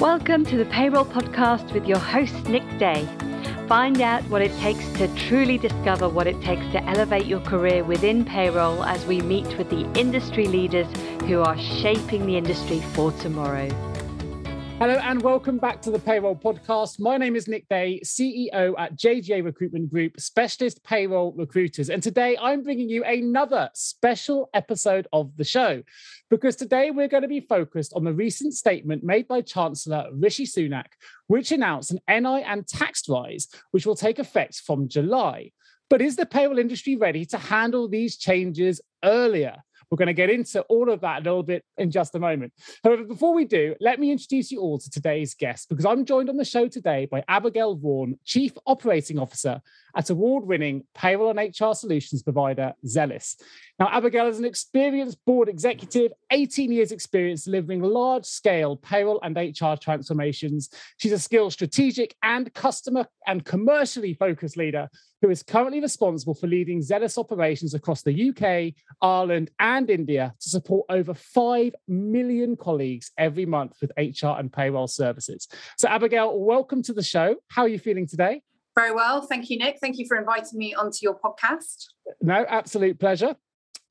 Welcome to the Payroll Podcast with your host, Nick Day. Find out what it takes to truly discover what it takes to elevate your career within payroll as we meet with the industry leaders who are shaping the industry for tomorrow. Hello and welcome back to the Payroll Podcast. My name is Nick Day, CEO at JGA Recruitment Group, specialist payroll recruiters. And today I'm bringing you another special episode of the show because today we're going to be focused on the recent statement made by Chancellor Rishi Sunak, which announced an NI and tax rise, which will take effect from July. But is the payroll industry ready to handle these changes earlier? We're going to get into all of that a little bit in just a moment. However, before we do, let me introduce you all to today's guest because I'm joined on the show today by Abigail Vaughan, Chief Operating Officer at award winning payroll and HR solutions provider Zellis. Now, Abigail is an experienced board executive, 18 years' experience delivering large scale payroll and HR transformations. She's a skilled strategic and customer and commercially focused leader who is currently responsible for leading Zellis operations across the UK, Ireland, and India to support over 5 million colleagues every month with HR and payroll services. So, Abigail, welcome to the show. How are you feeling today? Very well. Thank you, Nick. Thank you for inviting me onto your podcast. No, absolute pleasure.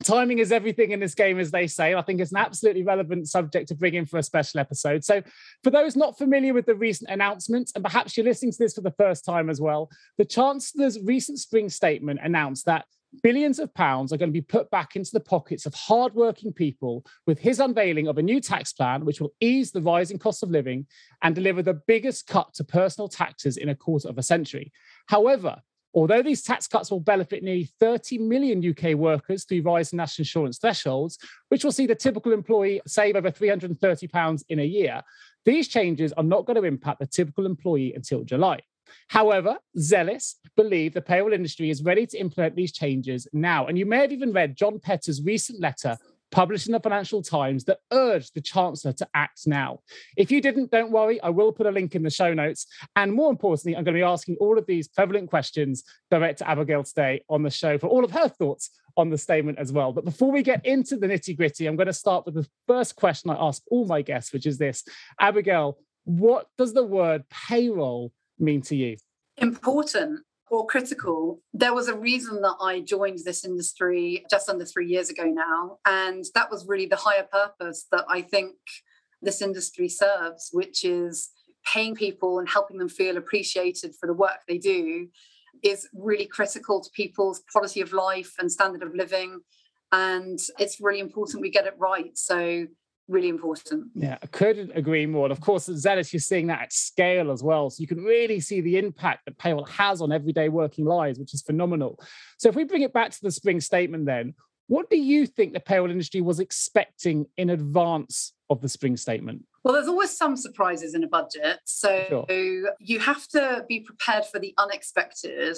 Timing is everything in this game, as they say. I think it's an absolutely relevant subject to bring in for a special episode. So, for those not familiar with the recent announcements, and perhaps you're listening to this for the first time as well, the Chancellor's recent spring statement announced that billions of pounds are going to be put back into the pockets of hardworking people with his unveiling of a new tax plan, which will ease the rising cost of living and deliver the biggest cut to personal taxes in a quarter of a century. However, although these tax cuts will benefit nearly 30 million UK workers through rising national insurance thresholds, which will see the typical employee save over £330 in a year, these changes are not going to impact the typical employee until July. However, Zellis believe the payroll industry is ready to implement these changes now. And you may have even read John Petter's recent letter published in the Financial Times that urged the Chancellor to act now. If you didn't, don't worry, I will put a link in the show notes. And more importantly, I'm going to be asking all of these prevalent questions direct to Abigail today on the show for all of her thoughts on the statement as well. But before we get into the nitty gritty, I'm going to start with the first question I ask all my guests, which is this Abigail, what does the word payroll mean to you? Important or critical. There was a reason that I joined this industry just under three years ago now. And that was really the higher purpose that I think this industry serves, which is paying people and helping them feel appreciated for the work they do is really critical to people's quality of life and standard of living. And it's really important we get it right. So really important. Yeah, I couldn't agree more. And of course, at Zellis, you're seeing that at scale as well. So you can really see the impact that payroll has on everyday working lives, which is phenomenal. So if we bring it back to the spring statement, then, what do you think the payroll industry was expecting in advance of the spring statement? Well, there's always some surprises in a budget. So sure. you have to be prepared for the unexpected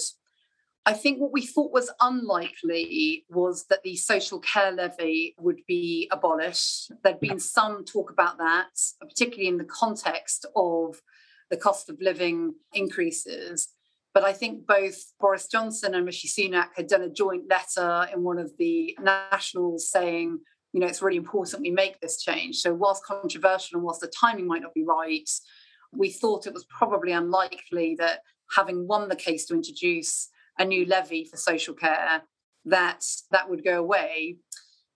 I think what we thought was unlikely was that the social care levy would be abolished. There'd been some talk about that, particularly in the context of the cost of living increases. But I think both Boris Johnson and Rishi Sunak had done a joint letter in one of the nationals saying, you know, it's really important we make this change. So, whilst controversial and whilst the timing might not be right, we thought it was probably unlikely that having won the case to introduce a new levy for social care, that that would go away.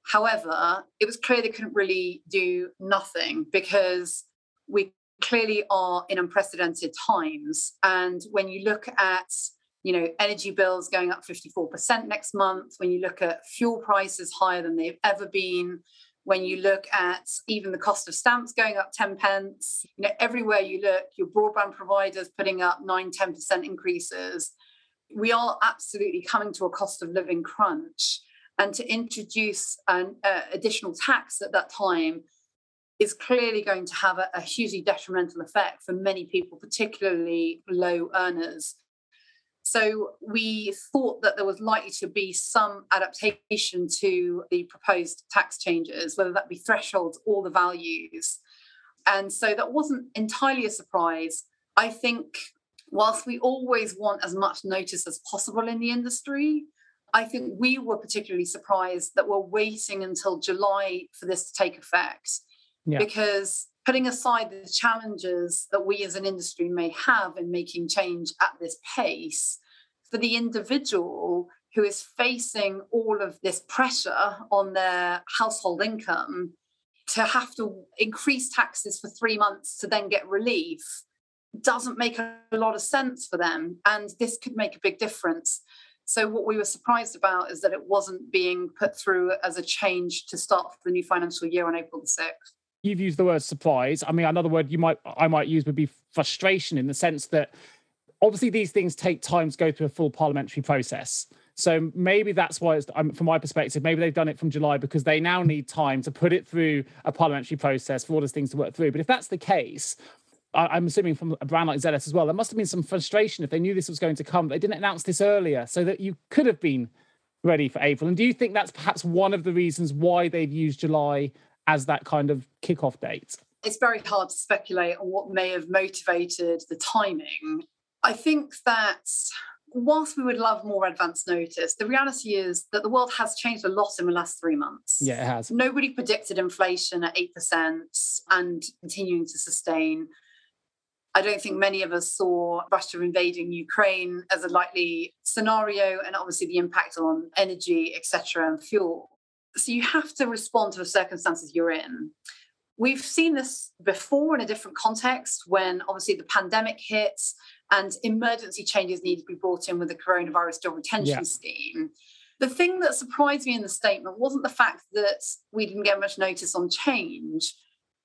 However, it was clear they couldn't really do nothing because we clearly are in unprecedented times. And when you look at you know energy bills going up 54% next month, when you look at fuel prices higher than they've ever been, when you look at even the cost of stamps going up 10 pence, you know, everywhere you look, your broadband providers putting up 9, 10% increases we are absolutely coming to a cost of living crunch. And to introduce an uh, additional tax at that time is clearly going to have a, a hugely detrimental effect for many people, particularly low earners. So we thought that there was likely to be some adaptation to the proposed tax changes, whether that be thresholds or the values. And so that wasn't entirely a surprise. I think whilst we always want as much notice as possible in the industry, I think we were particularly surprised that we're waiting until July for this to take effect. Yeah. Because putting aside the challenges that we as an industry may have in making change at this pace, for the individual who is facing all of this pressure on their household income to have to increase taxes for three months to then get relief doesn't make a lot of sense for them. And this could make a big difference. So, what we were surprised about is that it wasn't being put through as a change to start for the new financial year on April the 6th. You've used the word surprise. I mean, another word you might I might use would be frustration in the sense that obviously these things take time to go through a full parliamentary process. So maybe that's why, it's, um, from my perspective, maybe they've done it from July because they now need time to put it through a parliamentary process for all those things to work through. But if that's the case, I, am assuming from a brand like Zellis as well, there must have been some frustration if they knew this was going to come. They didn't announce this earlier so that you could have been ready for April. And do you think that's perhaps one of the reasons why they've used July as that kind of kickoff date? It's very hard to speculate on what may have motivated the timing. I think that whilst we would love more advance notice, the reality is that the world has changed a lot in the last three months. Yeah, it has. Nobody predicted inflation at 8% and continuing to sustain. I don't think many of us saw Russia invading Ukraine as a likely scenario, and obviously the impact on energy, etc., and fuel. So you have to respond to the circumstances you're in. We've seen this before in a different context when obviously the pandemic hits and emergency changes need to be brought in with the coronavirus job retention yeah. scheme. The thing that surprised me in the statement wasn't the fact that we didn't get much notice on change.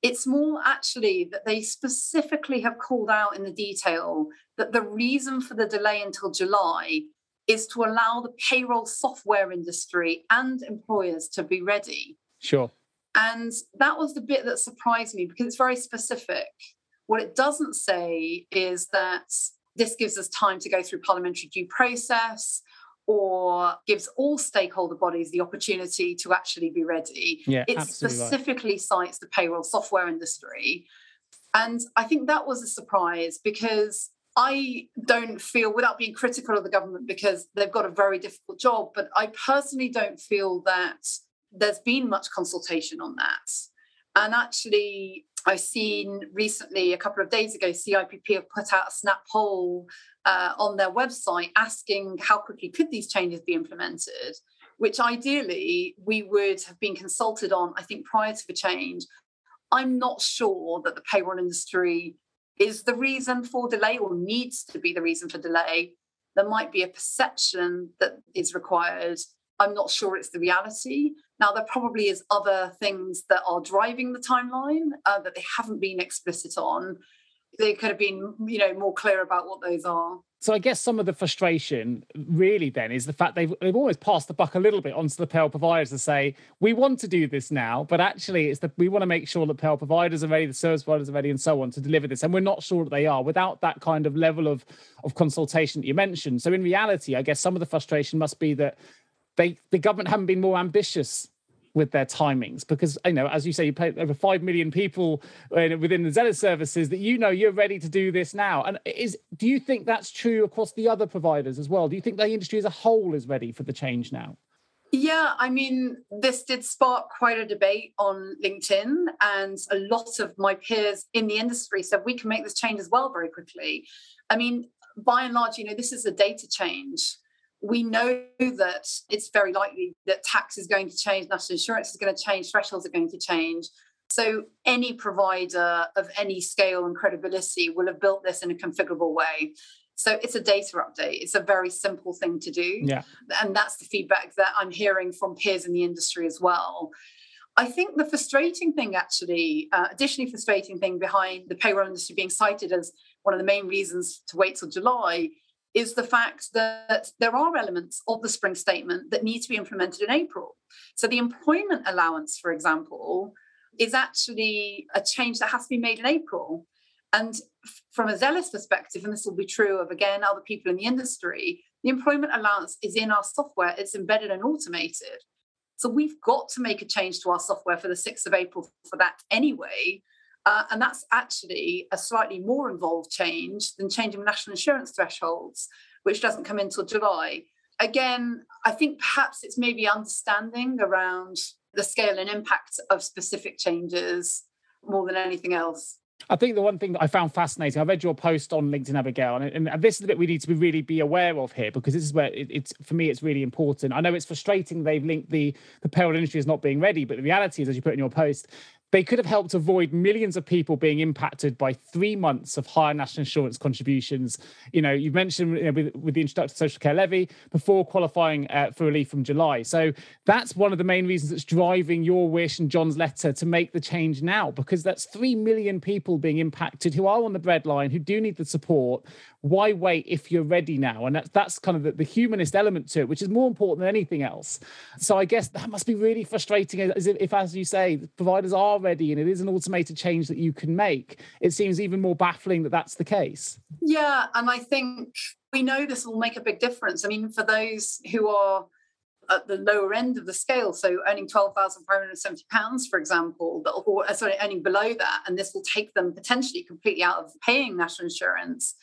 It's more actually that they specifically have called out in the detail that the reason for the delay until July is to allow the payroll software industry and employers to be ready. Sure. And that was the bit that surprised me because it's very specific. What it doesn't say is that this gives us time to go through parliamentary due process or gives all stakeholder bodies the opportunity to actually be ready. Yeah, it specifically right. cites the payroll software industry. And I think that was a surprise because I don't feel, without being critical of the government, because they've got a very difficult job, but I personally don't feel that there's been much consultation on that. And actually, I've seen recently, a couple of days ago, CIPP have put out a snap poll uh, on their website asking how quickly could these changes be implemented, which ideally we would have been consulted on, I think, prior to the change. I'm not sure that the payroll industry is the reason for delay or needs to be the reason for delay. There might be a perception that is required. I'm not sure it's the reality. Now, there probably is other things that are driving the timeline uh, that they haven't been explicit on. They could have been, you know, more clear about what those are. So I guess some of the frustration really then is the fact they've they've always passed the buck a little bit onto the payroll providers to say we want to do this now, but actually it's that we want to make sure that payroll providers are ready, the service providers are ready, and so on to deliver this, and we're not sure that they are without that kind of level of of consultation that you mentioned. So in reality, I guess some of the frustration must be that they the government haven't been more ambitious with their timings. Because you know as you say you pay over 5 million people uh, within the Zellis services that you know you're ready to do this now. And is do you think that's true across the other providers as well? Do you think the industry as a whole is ready for the change now? Yeah, I mean, this did spark quite a debate on LinkedIn, and a lot of my peers in the industry said we can make this change as well very quickly. I mean, by and large, you know, this is a data change we know that it's very likely that tax is going to change, national insurance is going to change, thresholds are going to change. So, any provider of any scale and credibility will have built this in a configurable way. So, it's a data update. It's a very simple thing to do. Yeah. And that's the feedback that I'm hearing from peers in the industry as well. I think the frustrating thing, actually, uh, additionally frustrating thing behind the payroll industry being cited as one of the main reasons to wait till July is the fact that there are elements of the spring statement that need to be implemented in April. So the employment allowance, for example, is actually a change that has to be made in April. And from a Zellis perspective, and this will be true of again other people in the industry, the employment allowance is in our software, it's embedded and automated. So we've got to make a change to our software for the 6th of April for that anyway. Uh, and that's actually a slightly more involved change than changing national insurance thresholds, which doesn't come until July. Again, I think perhaps it's maybe understanding around the scale and impact of specific changes. more than anything else. I think the one thing that I found fascinating, I read your post on LinkedIn, Abigail, and, and this is the bit we need to be really be aware of here because this is where it, it's for me, it's really important. I know it's frustrating they've linked the the payroll industry as not being ready, but the reality is, as you put in your post, they could have helped avoid millions of people being impacted by three months of higher national insurance contributions. You know, you mentioned you know, with, with, the introduction of social care levy before qualifying uh, for relief from July. So that's one of the main reasons that's driving your wish and John's letter to make the change now, because that's three million people being impacted who are on the breadline, who do need the support. Why wait if you're ready now? And that's that's kind of the, the humanist element to it, which is more important than anything else. So I guess that must be really frustrating, as if, if as you say, providers are ready and it is an automated change that you can make, it seems even more baffling that that's the case. Yeah. And I think we know this will make a big difference. I mean, for those who are at the lower end of the scale, so earning £12,570, for example, or uh, sorry, earning below that, and this will take them potentially completely out of paying national insurance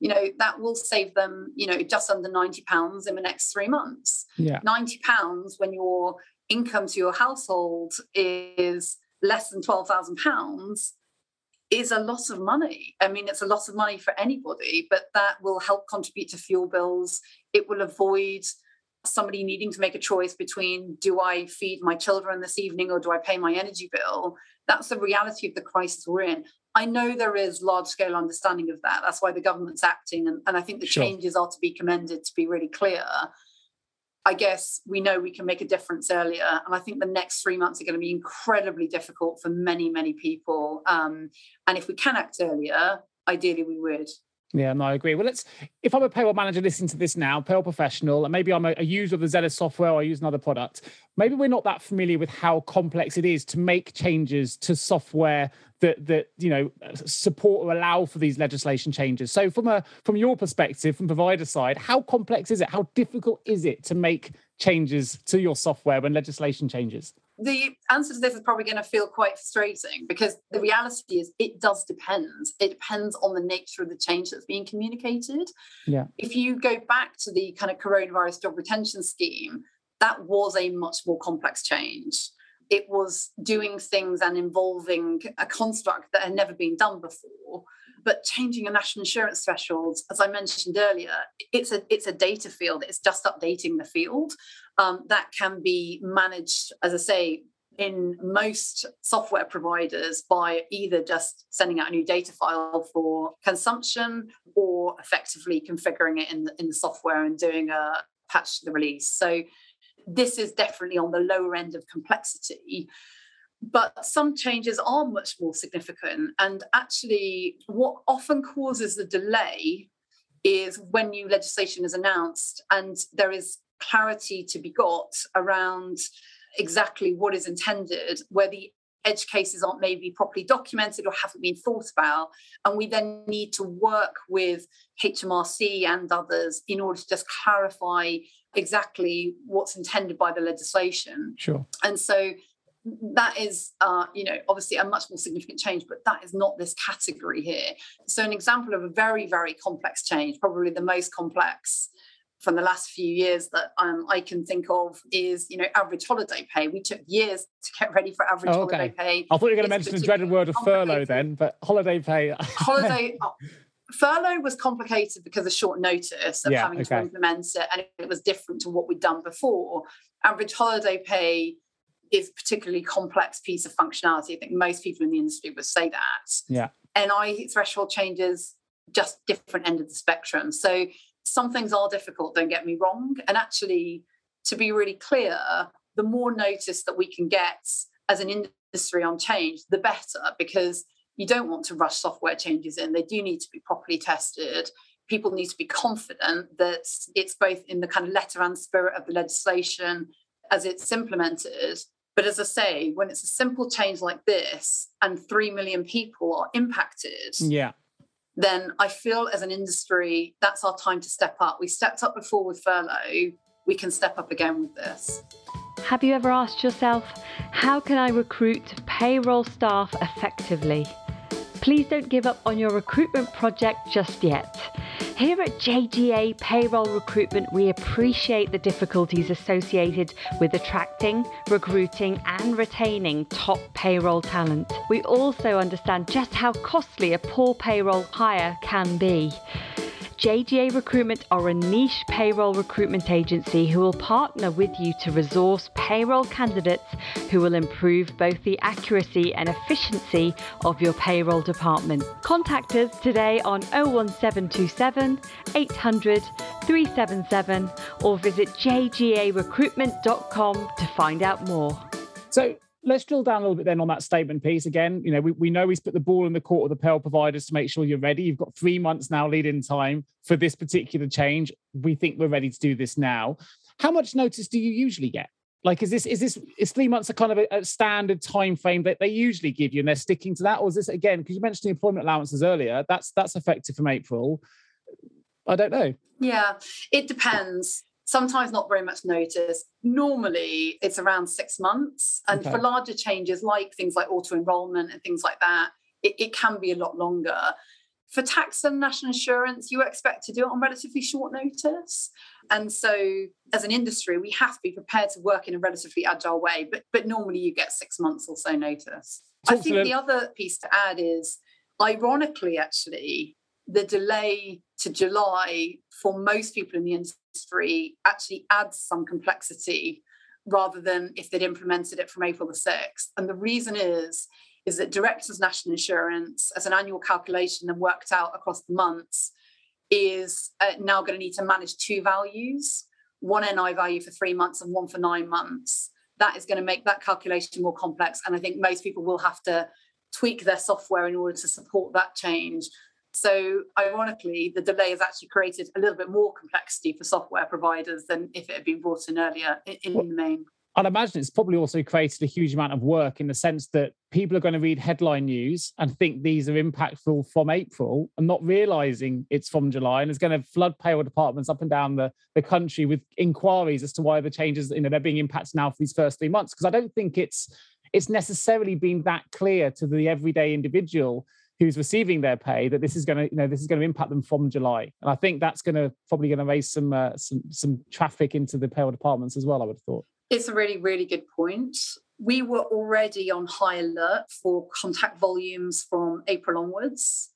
you know that will save them you know just under 90 pounds in the next three months yeah 90 pounds when your income to your household is less than £12,000 is a lot of money. I mean, it's a lot of money for anybody, but that will help contribute to fuel bills. It will avoid somebody needing to make a choice between do I feed my children this evening or do I pay my energy bill? That's the reality of the crisis we're in. I know there is large scale understanding of that. That's why the government's acting. And, and I think the sure. changes are to be commended, to be really clear. I guess we know we can make a difference earlier. And I think the next three months are going to be incredibly difficult for many, many people. Um, and if we can act earlier, ideally we would. Yeah, no, I agree. Well, let's. If I'm a payroll manager listening to this now, payroll professional, and maybe I'm a, a, user of the Zellis software or I use another product, maybe we're not that familiar with how complex it is to make changes to software that that you know support or allow for these legislation changes. So, from a from your perspective, from provider side, how complex is it? How difficult is it to make changes to your software when legislation changes? The answer to this is probably going to feel quite frustrating because the reality is it does depend. It depends on the nature of the change that's being communicated. Yeah. If you go back to the kind of coronavirus job retention scheme, that was a much more complex change. It was doing things and involving a construct that had never been done before. But changing a national insurance threshold, as I mentioned earlier, it's a it's a data field. It's just updating the field. Um, that can be managed, as I say, in most software providers by either just sending out a new data file for consumption or effectively configuring it in the, in the software and doing a patch to the release. So this is definitely on the lower end of complexity but some changes are much more significant. And actually, what often causes the delay is when new legislation is announced and there is clarity to be got around exactly what is intended, where the edge cases aren't maybe properly documented or haven't been thought about. And we then need to work with HMRC and others in order to just clarify exactly what's intended by the legislation. Sure. And so that is uh, you know obviously a much more significant change but that is not this category here so an example of a very very complex change probably the most complex from the last few years that um, I can think of is, you know, average holiday pay. We took years to get ready for average oh, okay. holiday pay. I thought you were going to mention the dreaded word of furlough then, but holiday pay. holiday oh, furlough was complicated because of short notice of yeah, having okay. to implement it, and it was different to what we'd done before. Average holiday pay is particularly complex piece of functionality. I think most people in the industry would say that. Yeah. NI threshold changes just different end of the spectrum. So some things are difficult, don't get me wrong. And actually, to be really clear, the more notice that we can get as an industry on change, the better, because you don't want to rush software changes in. They do need to be properly tested. People need to be confident that it's both in the kind of letter and spirit of the legislation as it's implemented, but as I say, when it's a simple change like this and 3 million people are impacted, yeah. then I feel as an industry, that's our time to step up. We stepped up before with furlough, we can step up again with this. Have you ever asked yourself, how can I recruit payroll staff effectively? Please don't give up on your recruitment project just yet. Here at JGA Payroll Recruitment, we appreciate the difficulties associated with attracting, recruiting, and retaining top payroll talent. We also understand just how costly a poor payroll hire can be. JGA Recruitment are a niche payroll recruitment agency who will partner with you to resource payroll candidates who will improve both the accuracy and efficiency of your payroll department. Contact us today on 01727 800 377 or visit jgarecruitment.com to find out more. So, let's drill down a little bit then on that statement piece again. You know, we, we know he's put the ball in the court of the payroll providers to make sure you're ready. You've got three months now lead in time for this particular change. We think we're ready to do this now. How much notice do you usually get? Like, is this is this is three months a kind of a, a standard time frame that they usually give you, and they're sticking to that, or is this again? Because you mentioned the employment allowances earlier. That's that's effective from April. I don't know. Yeah, it depends sometimes not very much notice. Normally, it's around six months. And okay. for larger changes like things like auto enrollment and things like that, it, it, can be a lot longer. For tax and national insurance, you expect to do it on relatively short notice. And so, as an industry, we have to be prepared to work in a relatively agile way. But, but normally, you get six months or so notice. I think the other piece to add is, ironically, actually, the delay to July for most people in the industry actually adds some complexity rather than if they'd implemented it from April the 6th. And the reason is, is that Directors National Insurance, as an annual calculation and worked out across the months, is uh, now going to need to manage two values one NI value for three months and one for nine months. That is going to make that calculation more complex. And I think most people will have to tweak their software in order to support that change. So, ironically, the delay has actually created a little bit more complexity for software providers than if it had been brought in earlier in, well, the main. I'd imagine it's probably also created a huge amount of work in the sense that people are going to read headline news and think these are impactful from April and not realizing it's from July and it's going to flood payroll departments up and down the, the country with inquiries as to why the changes, you know, they're being impacted now for these first three months. Because I don't think it's it's necessarily been that clear to the everyday individual who's receiving their pay that this is going to you know this is going to impact them from July, and I think that's going to probably going to raise some uh, some some traffic into the payroll departments as well. I would have thought. It's a really really good point. We were already on high alert for contact volumes from April onwards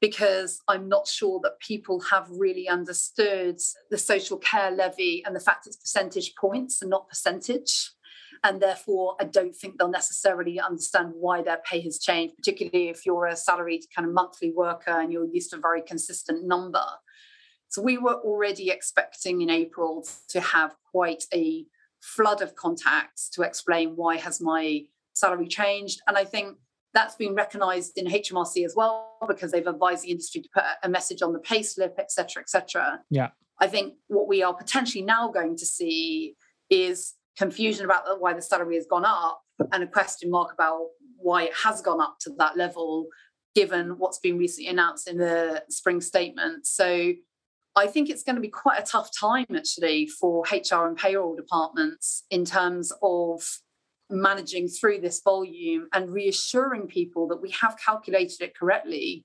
because I'm not sure that people have really understood the social care levy and the fact it's percentage points and not percentage. And therefore, I don't think they'll necessarily understand why their pay has changed, particularly if you're a salaried kind of monthly worker and you're used to a very consistent number. So we were already expecting in April to have quite a flood of contacts to explain why has my salary changed. And I think that's been recognised in HMRC as well because they've advised the industry to put a message on the pay slip, et cetera, et cetera. Yeah. I think what we are potentially now going to see is confusion about why the salary has gone up and a question mark about why it has gone up to that level given what's been recently announced in the spring statement. So i think it's going to be quite a tough time actually for hr and payroll departments in terms of managing through this volume and reassuring people that we have calculated it correctly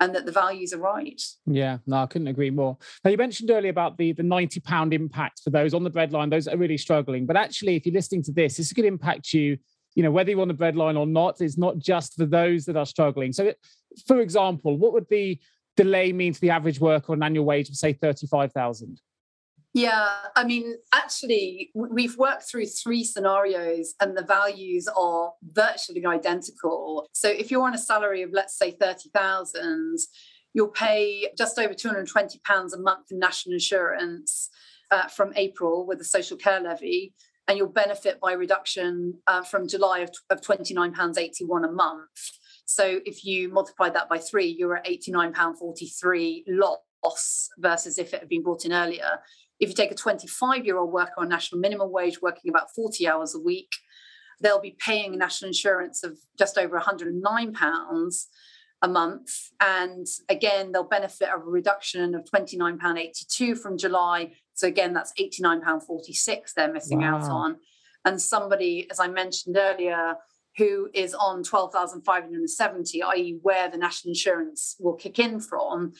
and that the values are right. Yeah, no, I couldn't agree more. Now you mentioned earlier about the the ninety pound impact for those on the breadline; those are really struggling. But actually, if you're listening to this, this could impact you. You know, whether you're on the breadline or not, it's not just for those that are struggling. So, for example, what would the delay mean to the average worker on an annual wage of say thirty five thousand? Yeah, I mean, actually, we've worked through three scenarios and the values are virtually identical. So if you're on a salary of, let's say, 30,000, you'll pay just over £220 a month in national insurance uh, from April with the social care levy, and you'll benefit by reduction uh, from July of, of £29.81 a month. So if you multiply that by three, you're at £89.43 loss versus if it had been brought in earlier. If you take a 25 year old worker on national minimum wage working about 40 hours a week, they'll be paying national insurance of just over £109 a month. And again, they'll benefit of a reduction of £29.82 from July. So again, that's £89.46 they're missing wow. out on. And somebody, as I mentioned earlier, who is on 12,570, i.e., where the national insurance will kick in from,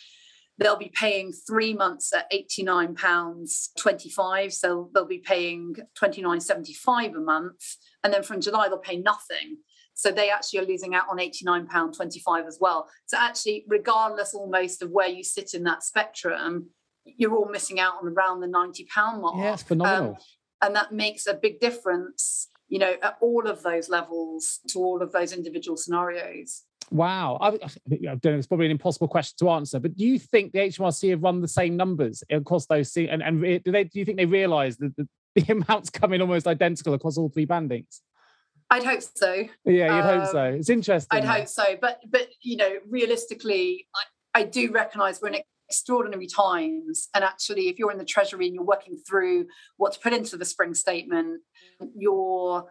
they'll be paying three months at £89.25. So they'll be paying £29.75 a month. And then from July, they'll pay nothing. So they actually are losing out on £89.25 as well. So actually, regardless almost of where you sit in that spectrum, you're all missing out on around the £90 mark. Yeah, it's phenomenal. Um, and that makes a big difference, you know, at all of those levels to all of those individual scenarios. Wow, I, I don't know, it's probably an impossible question to answer, but do you think the HMRC have run the same numbers across those? And, and do they? Do you think they realise that the, the amounts in almost identical across all three bandings? I'd hope so. Yeah, you'd um, hope so. Um, it's interesting. I'd hope so, but but you know, realistically, I, I do recognise we're in extraordinary times, and actually, if you're in the Treasury and you're working through what to put into the spring statement, you're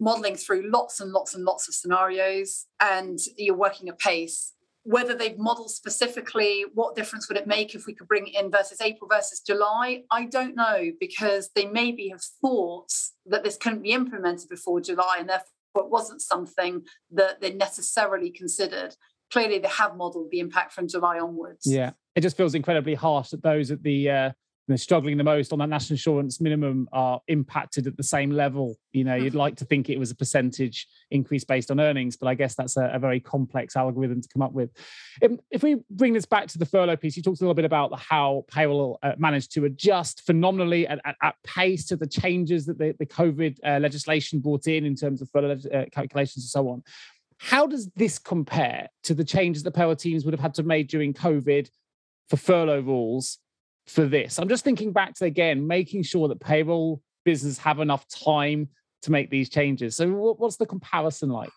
modeling through lots and lots and lots of scenarios and you're working at pace. Whether they've modeled specifically what difference would it make if we could bring in versus april versus july i don't know because they maybe have thought that this couldn't be implemented before july and therefore it wasn't something that they necessarily considered. Clearly they have modeled the impact from july onwards. Yeah it just feels incredibly harsh that those at the uh, you know, struggling the most on that national insurance minimum are impacted at the same level. You know, you'd mm-hmm. like to think it was a percentage increase based on earnings, but I guess that's a, a very complex algorithm to come up with. If, if, we bring this back to the furlough piece, you talked a little bit about how payroll uh, managed to adjust phenomenally at, at, at, pace to the changes that the, the COVID uh, legislation brought in in terms of furlough uh, calculations and so on. How does this compare to the changes that payroll teams would have had to make during COVID for furlough rules for this. I'm just thinking back to again making sure that payroll business have enough time to make these changes. So, what's the comparison like?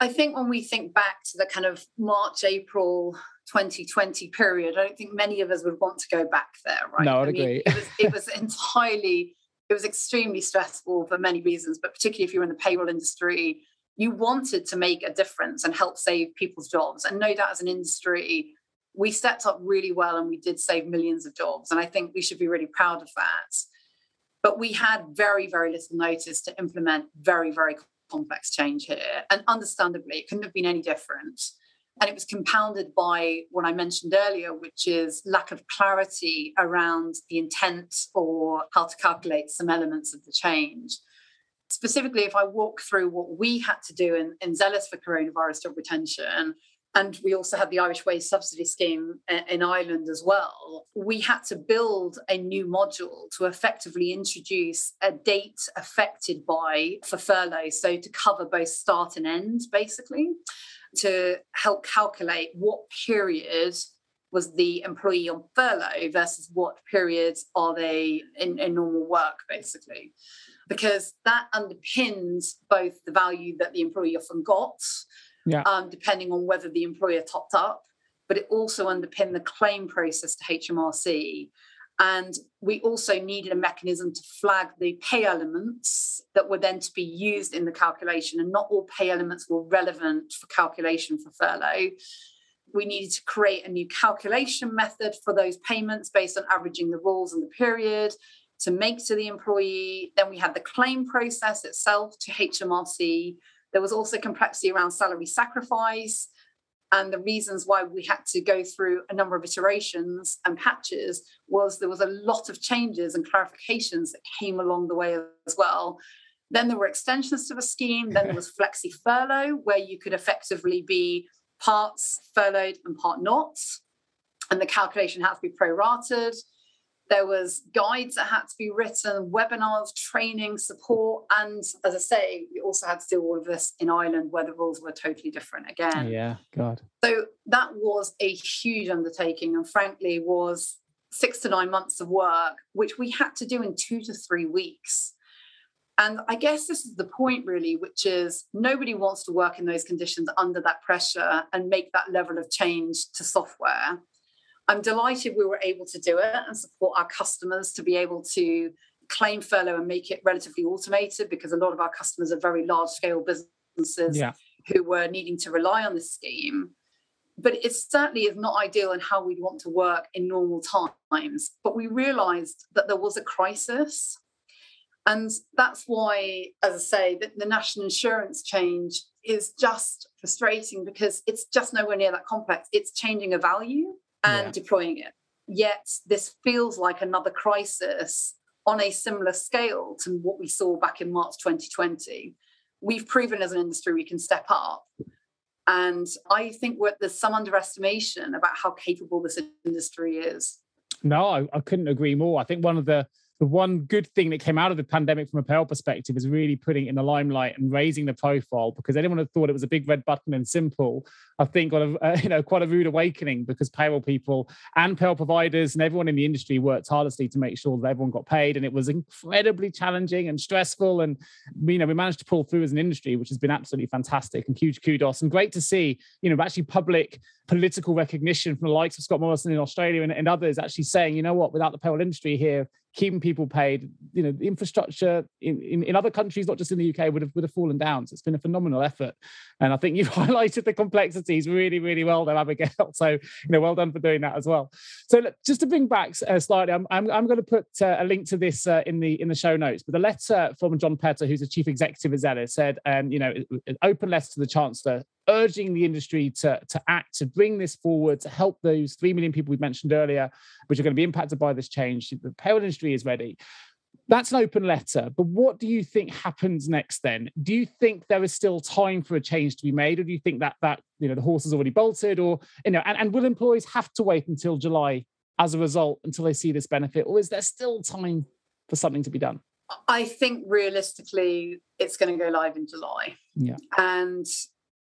I think when we think back to the kind of March, April 2020 period, I don't think many of us would want to go back there, right? No, I'd I mean, agree. it, was, it was entirely, it was extremely stressful for many reasons, but particularly if you're in the payroll industry, you wanted to make a difference and help save people's jobs. And no doubt as an industry, we stepped up really well and we did save millions of jobs. And I think we should be really proud of that. But we had very, very little notice to implement very, very complex change here. And understandably, it couldn't have been any different. And it was compounded by what I mentioned earlier, which is lack of clarity around the intent or how to calculate some elements of the change. Specifically, if I walk through what we had to do in, in Zellis for coronavirus job retention, and we also had the Irish Wage Subsidy Scheme uh, in Ireland as well. We had to build a new module to effectively introduce a date affected by for furlough, so to cover both start and end, basically, to help calculate what period was the employee on furlough versus what periods are they in, in normal work, basically. Because that underpins both the value that the employee often got yeah. um, depending on whether the employer topped up. But it also underpinned the claim process to HMRC. And we also needed a mechanism to flag the pay elements that were then to be used in the calculation. And not all pay elements were relevant for calculation for furlough. We needed to create a new calculation method for those payments based on averaging the rules and the period to make to the employee. Then we had the claim process itself to HMRC there was also complexity around salary sacrifice and the reasons why we had to go through a number of iterations and patches was there was a lot of changes and clarifications that came along the way as well. Then there were extensions to the scheme. Then there was flexi furlough, where you could effectively be parts furloughed and part not. And the calculation had to be prorated. There was guides that had to be written, webinars, training, support, and as I say, we also had to do all of this in Ireland where the rules were totally different again. Yeah, God. So that was a huge undertaking, and frankly, was six to nine months of work, which we had to do in two to three weeks. And I guess this is the point, really, which is nobody wants to work in those conditions under that pressure and make that level of change to software. I'm delighted we were able to do it and support our customers to be able to claim furlough and make it relatively automated because a lot of our customers are very large scale businesses yeah. who were needing to rely on this scheme. But it certainly is not ideal in how we'd want to work in normal times. But we realized that there was a crisis. And that's why, as I say, the, the national insurance change is just frustrating because it's just nowhere near that complex. It's changing a value and yeah. deploying it. Yet this feels like another crisis on a similar scale to what we saw back in March 2020. We've proven as an industry we can step up. And I think there's some underestimation about how capable this industry is. No, I, I couldn't agree more. I think one of the the one good thing that came out of the pandemic from a payroll perspective is really putting it in the limelight and raising the profile because anyone had thought it was a big red button and simple i think got a you know quite a rude awakening because payroll people and payroll providers and everyone in the industry worked tirelessly to make sure that everyone got paid and it was incredibly challenging and stressful and you know we managed to pull through as an industry which has been absolutely fantastic and huge kudos and great to see you know actually public political recognition from the likes of Scott Morrison in Australia and, and others actually saying, you know what, without the payroll industry here, keeping people paid, you know, the infrastructure in, in, in, other countries, not just in the UK, would have would have fallen down. So it's been a phenomenal effort. And I think you've highlighted the complexities really, really well there, Abigail. So, you know, well done for doing that as well. So look, just to bring back uh, slightly, I'm, I'm, I'm, going to put uh, a link to this uh, in the in the show notes. But the letter from John Petter, who's the chief executive at Zellis, said, um, you know, an open letter to the chancellor urging the industry to, to act, to bring this forward, to help those 3 million people we mentioned earlier, which are going to be impacted by this change. The payroll industry is ready. That's an open letter. But what do you think happens next then? Do you think there is still time for a change to be made? Or do you think that that you know the horse has already bolted? Or you know, and, and will employees have to wait until July as a result until they see this benefit? Or is there still time for something to be done? I think realistically it's going to go live in July. Yeah. And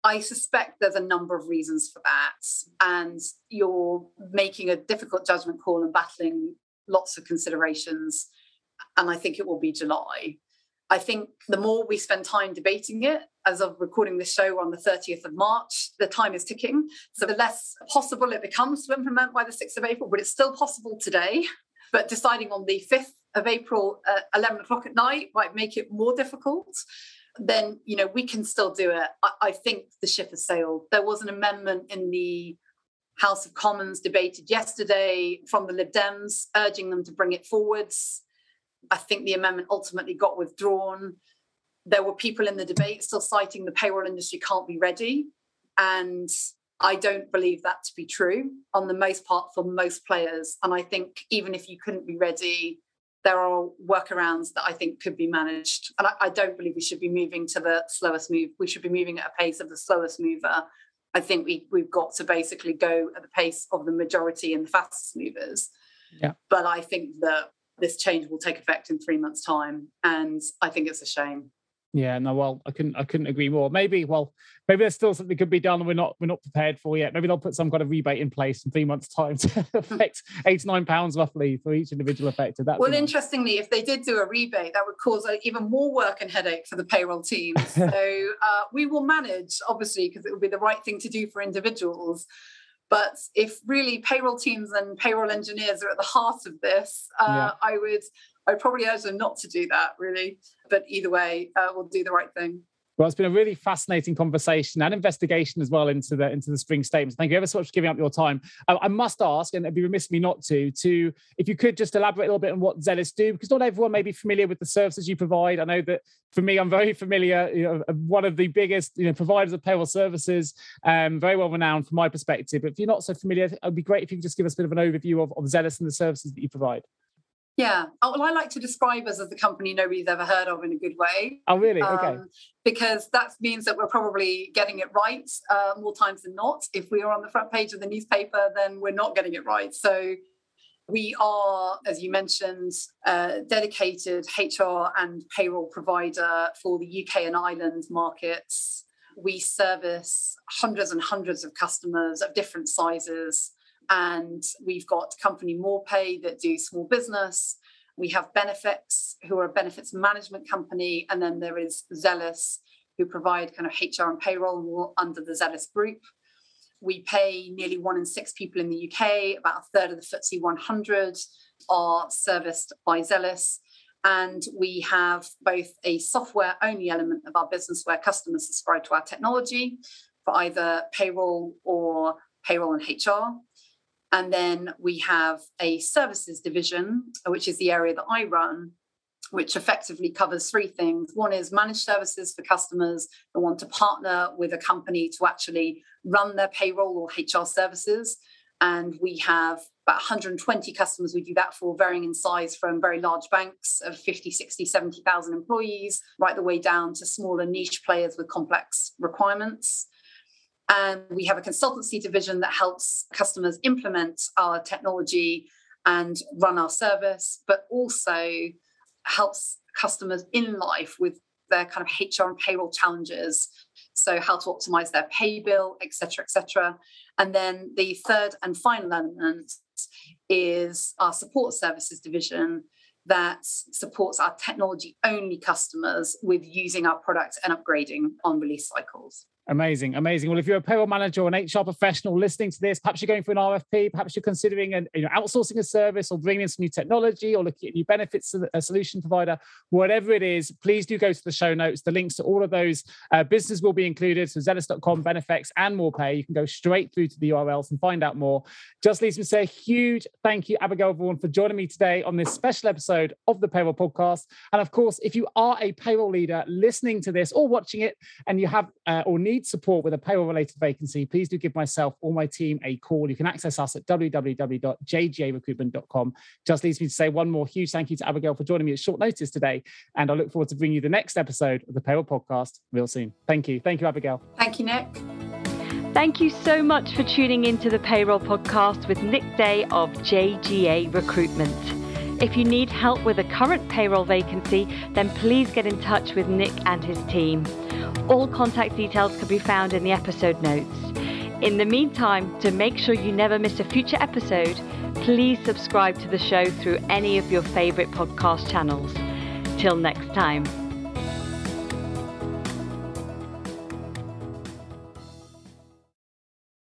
I suspect there's a number of reasons for that. And you're making a difficult judgment call and battling lots of considerations. And I think it will be July. I think the more we spend time debating it, as of recording this show on the 30th of March, the time is ticking. So the less possible it becomes to implement by the 6th of April, but it's still possible today. But deciding on the 5th of April at 11 o'clock at night might make it more difficult then you know we can still do it. I, I think the ship has sailed. There was an amendment in the House of Commons debated yesterday from the Lib Dems, urging them to bring it forwards. I think the amendment ultimately got withdrawn. There were people in the debate still citing the payroll industry can't be ready. And I don't believe that to be true on the most part for most players. And I think even if you couldn't be ready, there are workarounds that I think could be managed. And I, I, don't believe we should be moving to the slowest move. We should be moving at a pace of the slowest mover. I think we, we've got to basically go at the pace of the majority and the fastest movers. Yeah. But I think that this change will take effect in three months' time. And I think it's a shame. Yeah, no, well, I couldn't I couldn't agree more. Maybe, well, maybe there's still something could be done we're not we're not prepared for yet. Maybe they'll put some kind of rebate in place in three months' time to affect eight to nine pounds roughly for each individual affected. That well, interestingly, if they did do a rebate, that would cause even more work and headache for the payroll team. so uh, we will manage, obviously, because it would be the right thing to do for individuals. But if really payroll teams and payroll engineers are at the heart of this, uh, yeah. I would I'd probably urge them not to do that, really. But either way, uh, we'll do the right thing. Well, it's been a really fascinating conversation and investigation as well into the into the spring statements. Thank you ever so much for giving up your time. I, I must ask, and it'd be remiss of me not to, to if you could just elaborate a little bit on what Zellis do, because not everyone may be familiar with the services you provide. I know that for me, I'm very familiar. You know, one of the biggest you know providers of payroll services, um, very well renowned from my perspective. But if you're not so familiar, it'd be great if you could just give us a bit of an overview of, of Zellis and the services that you provide. Yeah. Oh, well, I like to describe us as the company nobody's ever heard of in a good way. Oh, really? Okay. Um, because that means that we're probably getting it right uh, more times than not. If we are on the front page of the newspaper, then we're not getting it right. So we are, as you mentioned, a dedicated HR and payroll provider for the UK and Ireland markets. We service hundreds and hundreds of customers of different sizes and we've got company Moorepay that do small business. We have Benefex, who are a benefits management company, and then there is Zellis, who provide kind of HR and payroll under the Zellis group. We pay nearly one in six people in the UK, about a third of the FTSE 100 are serviced by Zellis. And we have both a software only element of our business where customers subscribe to our technology for either payroll or payroll and HR. And then we have a services division, which is the area that I run. which effectively covers three things. One is managed services for customers that want to partner with a company to actually run their payroll or HR services. And we have about 120 customers we do that for, varying in size from very large banks of 50, 60, 70,000 employees, right the way down to smaller niche players with complex requirements. And we have a consultancy division that helps customers implement our technology and run our service, but also helps customers in life with their kind of HR and payroll challenges. So how to optimize their pay bill, etc., etc. And then the third and final element is our support services division that supports our technology only customers with using our products and upgrading on release cycles. Amazing, amazing. Well, if you're a payroll manager or an HR professional listening to this, perhaps you're going for an RFP, perhaps you're considering an, you know, outsourcing a service or bringing in some new technology or looking at new benefits to a solution provider, whatever it is, please do go to the show notes. The links to all of those uh, businesses will be included. So Zellis.com, Benefex, and Moorepay. You can go straight through to the URLs and find out more. Just leaves me to say a huge thank you, Abigail Vaughan, for joining me today on this special episode of the Payroll Podcast. And of course, if you are a payroll leader listening to this or watching it and you have uh, or need need support with a payroll related vacancy, please do give myself or my team a call. You can access us at www.jgarecruitment.com. Just leaves me to say one more huge thank you to Abigail for joining me at short notice today. And I look forward to bringing you the next episode of the Payroll Podcast real soon. Thank you. Thank you, Abigail. Thank you, Nick. Thank you so much for tuning into the Payroll Podcast with Nick Day of JGA Recruitment. If you need help with a current payroll vacancy, then please get in touch with Nick and his team. All contact details can be found in the episode notes. In the meantime, to make sure you never miss a future episode, please subscribe to the show through any of your favourite podcast channels. Till next time.